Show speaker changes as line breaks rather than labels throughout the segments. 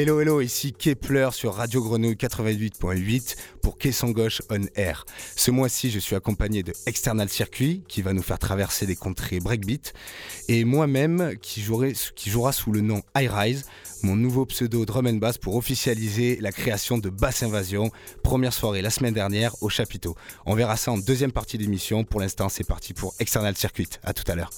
Hello, hello, ici Kepler sur Radio Grenouille 88.8 pour Caisson Gauche On Air. Ce mois-ci, je suis accompagné de External Circuit qui va nous faire traverser des contrées breakbeat et moi-même qui, qui jouera sous le nom High Rise, mon nouveau pseudo drum and bass pour officialiser la création de Bass Invasion. Première soirée la semaine dernière au chapiteau. On verra ça en deuxième partie d'émission. Pour l'instant, c'est parti pour External Circuit. À tout à l'heure.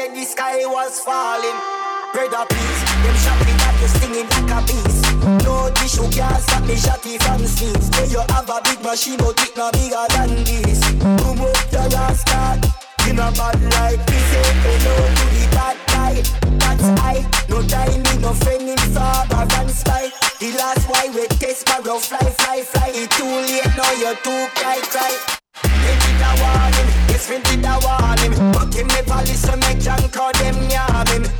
Said the sky was falling. Brother, please, them shot me that you stinging like a beast. No tissue can't stop me shotty from sneeze. Say you have a big machine, but it no bigger than this. Boom up your rascal. In a bad like this, say hello to the bad guy. That's I. No time, no friend in Faber and Spy. The last why we test sparrow fly, fly, fly. It too late, now you're too cry, cry. They did a warning, yes we did a warning him never listen, make call them yam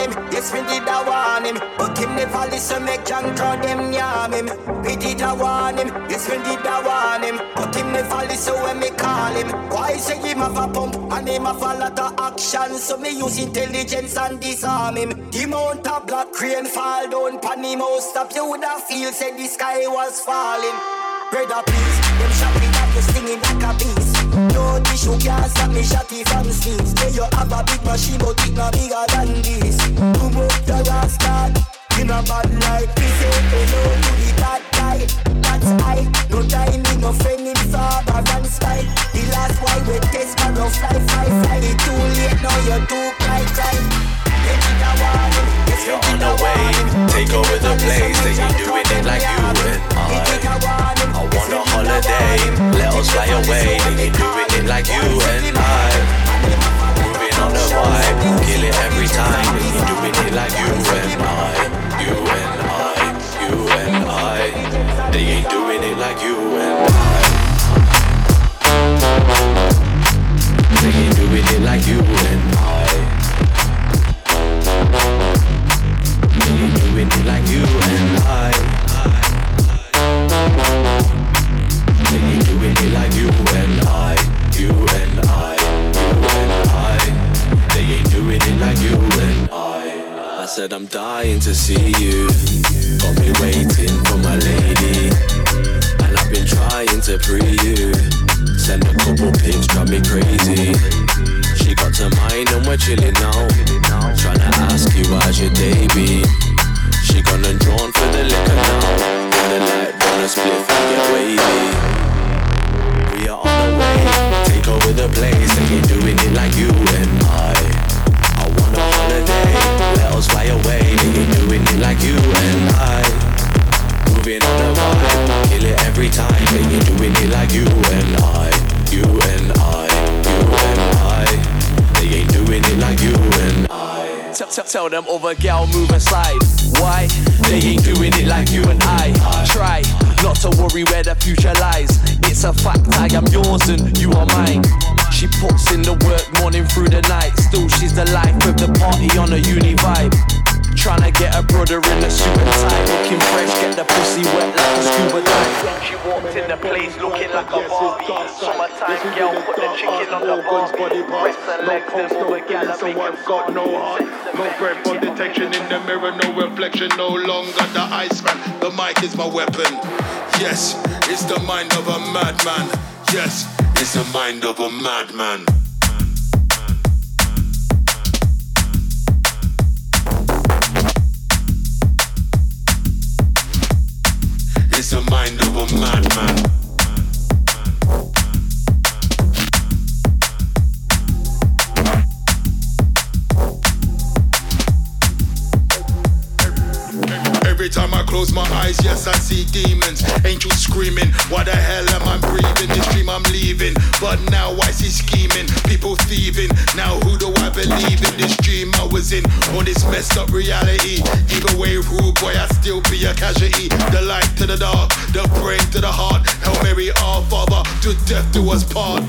him, yes me did a warn him. But him never listen, make John call them yam him. Me did a warn him, yes me did a warn him. But him never listen when me call him. Why say him have a pump and him have a lot of action? So me use intelligence and disarm him. The mount of black crane fall down pan him. House stop You woulda feel said the sky was falling. Brother please, them shot me that you stinging like a beast no tissue can't stop me shotty from sneeze Say you have a big machine but it no bigger than this. Boom up the rascal In a bad like this Say hello to the bad guy. That's I No time me no friend in Faber and Spy. The last why we test sparrow fly fly fly. It too late now you're too cry cry. They did a warning Yes
You're on the way, take over the place, they ain't doing it like you and I. Holiday, let us fly away, doing it like you and I. Moving on the vibe, kill it every time, doing it like you and I. You and I, you and I, they ain't doing it like you and I. They ain't doing it like you and I. They ain't doing it like you and I. They ain't doing it like you and I. You and I. You and I. They ain't doing it like you and I. I said I'm dying to see you. Waiting for my lady. And I've been trying to pre you. Send a couple pics, drive me crazy. She got to mine and we're chilling now. Tryna ask you how's your day been. She gone and drawn for the liquor now. The light, wanna split get wavy. We are on the way, take over the place. They ain't doing it like you and I. I want a holiday, let us fly away. They ain't doing it like you and I. Moving on the vibe, kill it every time. They ain't doing it like you and I. You and I, you and I. They ain't doing it like you and I.
Tell, tell, tell them other gal move and slide. Why? They ain't doing it like you and I. Try not to worry where the future lies. It's a fact I am yours and you are mine. She puts in the work morning through the night. Still, she's the life of the party on a uni vibe. Tryna get a brother in a suit and tie, looking fresh, get the pussy wet like a scuba dive.
She
Walked in the place looking like a Barbie. Summertime girl, put the chicken on the Barbie. Breasts and legs, them over gal,
so I've got no heart, no breath for detection in the mirror, no reflection, no longer the ice man. The mic is my weapon. Yes, it's the mind of a madman. Yes, it's the mind of a madman. It's the mind of a madman. time I close my eyes, yes, I see demons. Angels screaming, why the hell am I breathing? This dream I'm leaving, but now I see scheming, people thieving. Now who do I believe in? This dream was in, or this messed up reality? Either way, rude boy, I still be a casualty. The light to the dark, the brain to the heart. Hail Mary, our Father, to death do us part.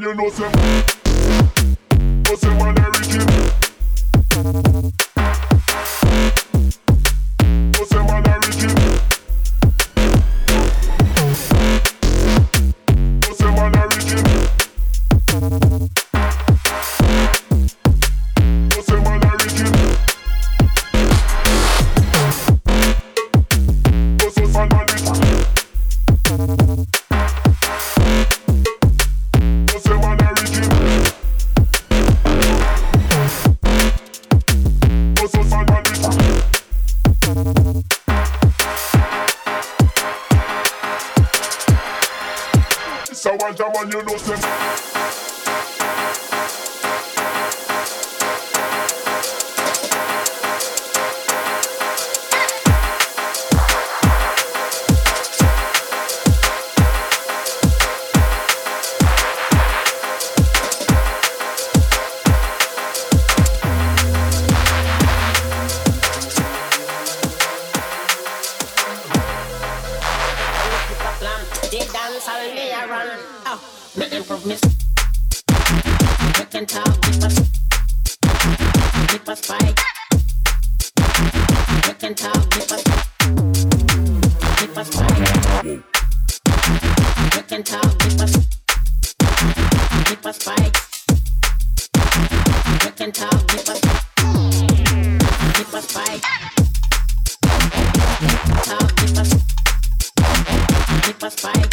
You know say
The dance all me a run. Uh, me improve me.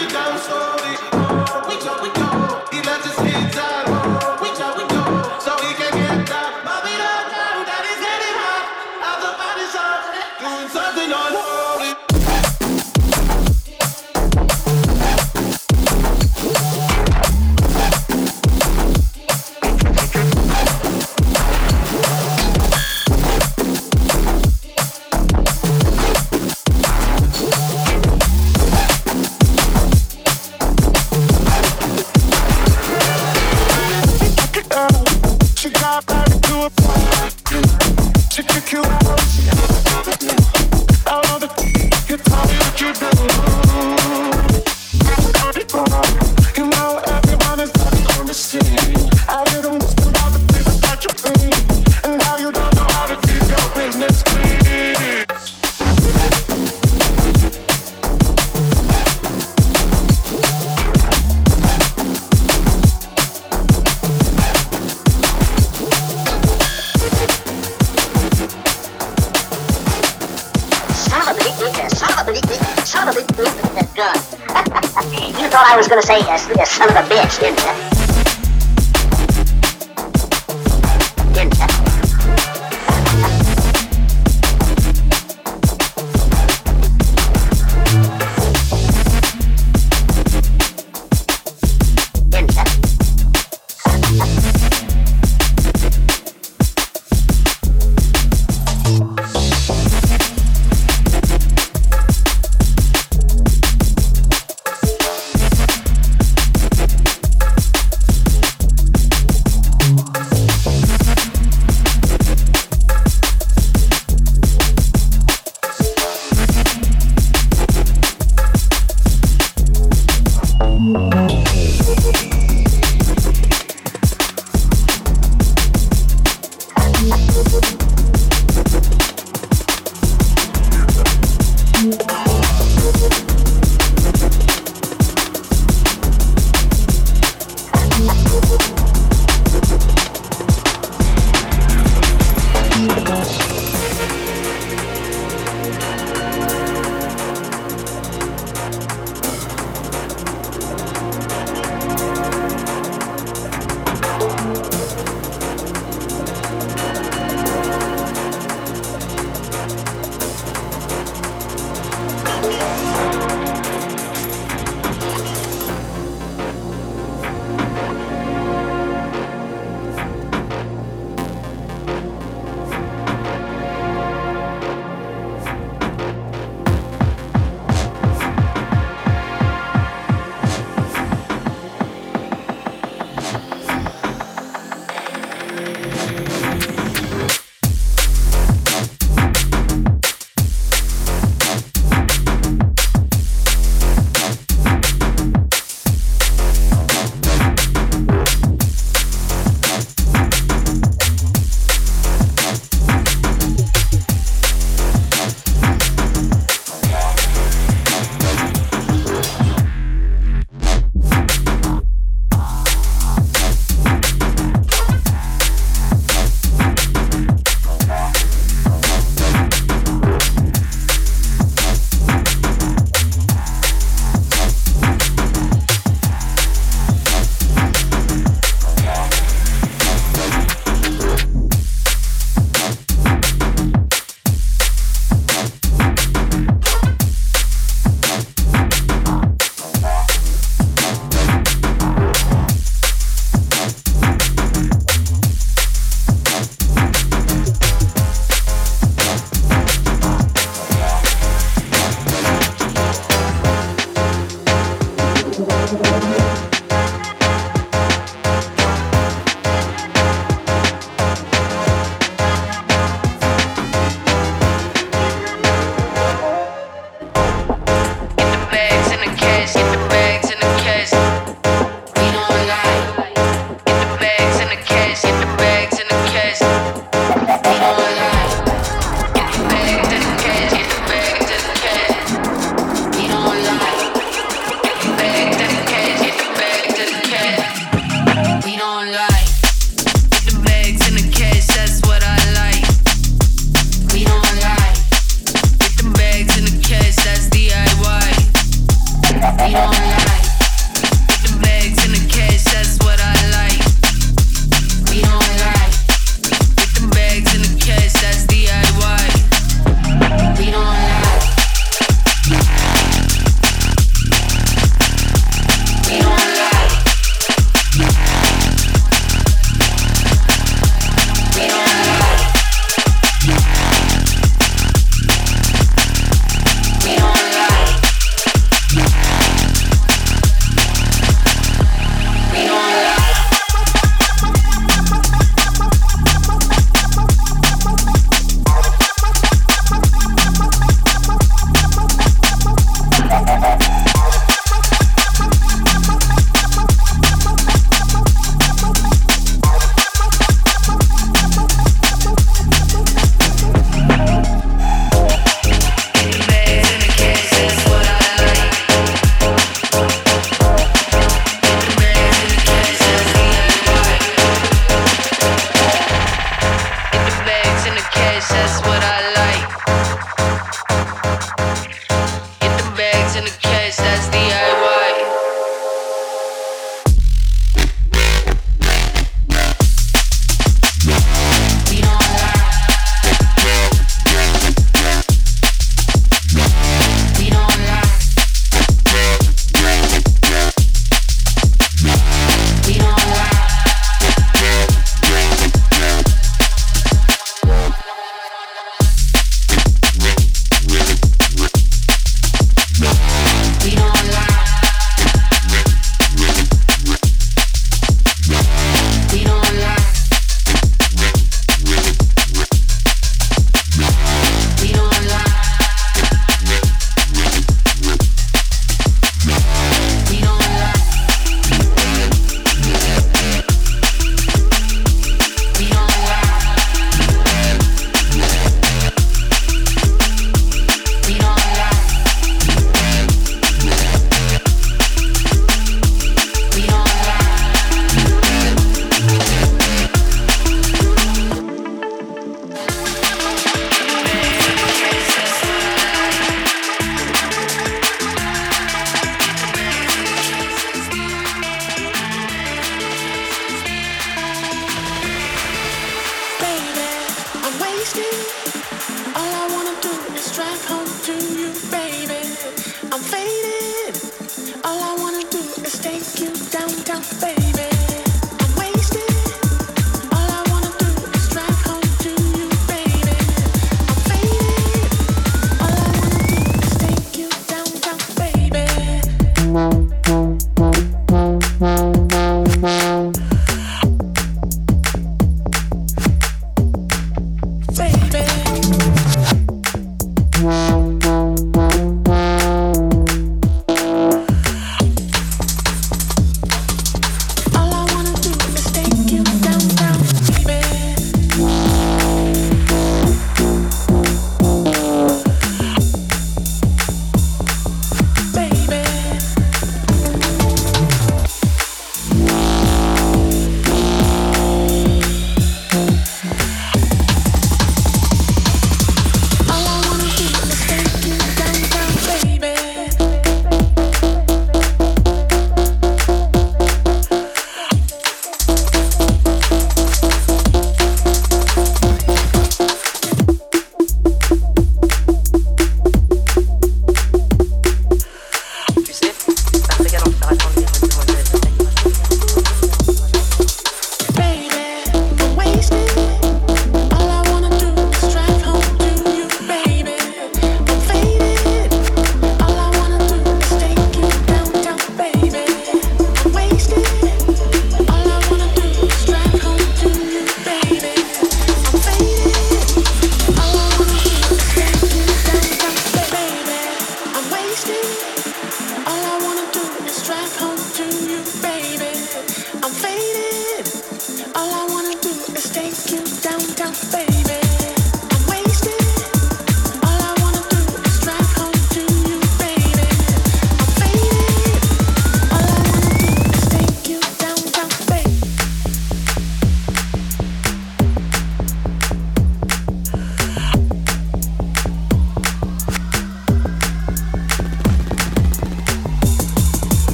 we
go, we go.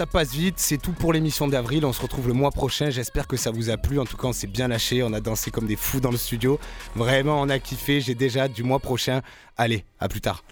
Ça passe vite. C'est tout pour l'émission d'avril. On se retrouve le mois prochain. J'espère que ça vous a plu. En tout cas, on s'est bien lâché. On a dansé comme des fous dans le studio. Vraiment, on a kiffé. J'ai déjà du mois prochain. Allez, à plus tard.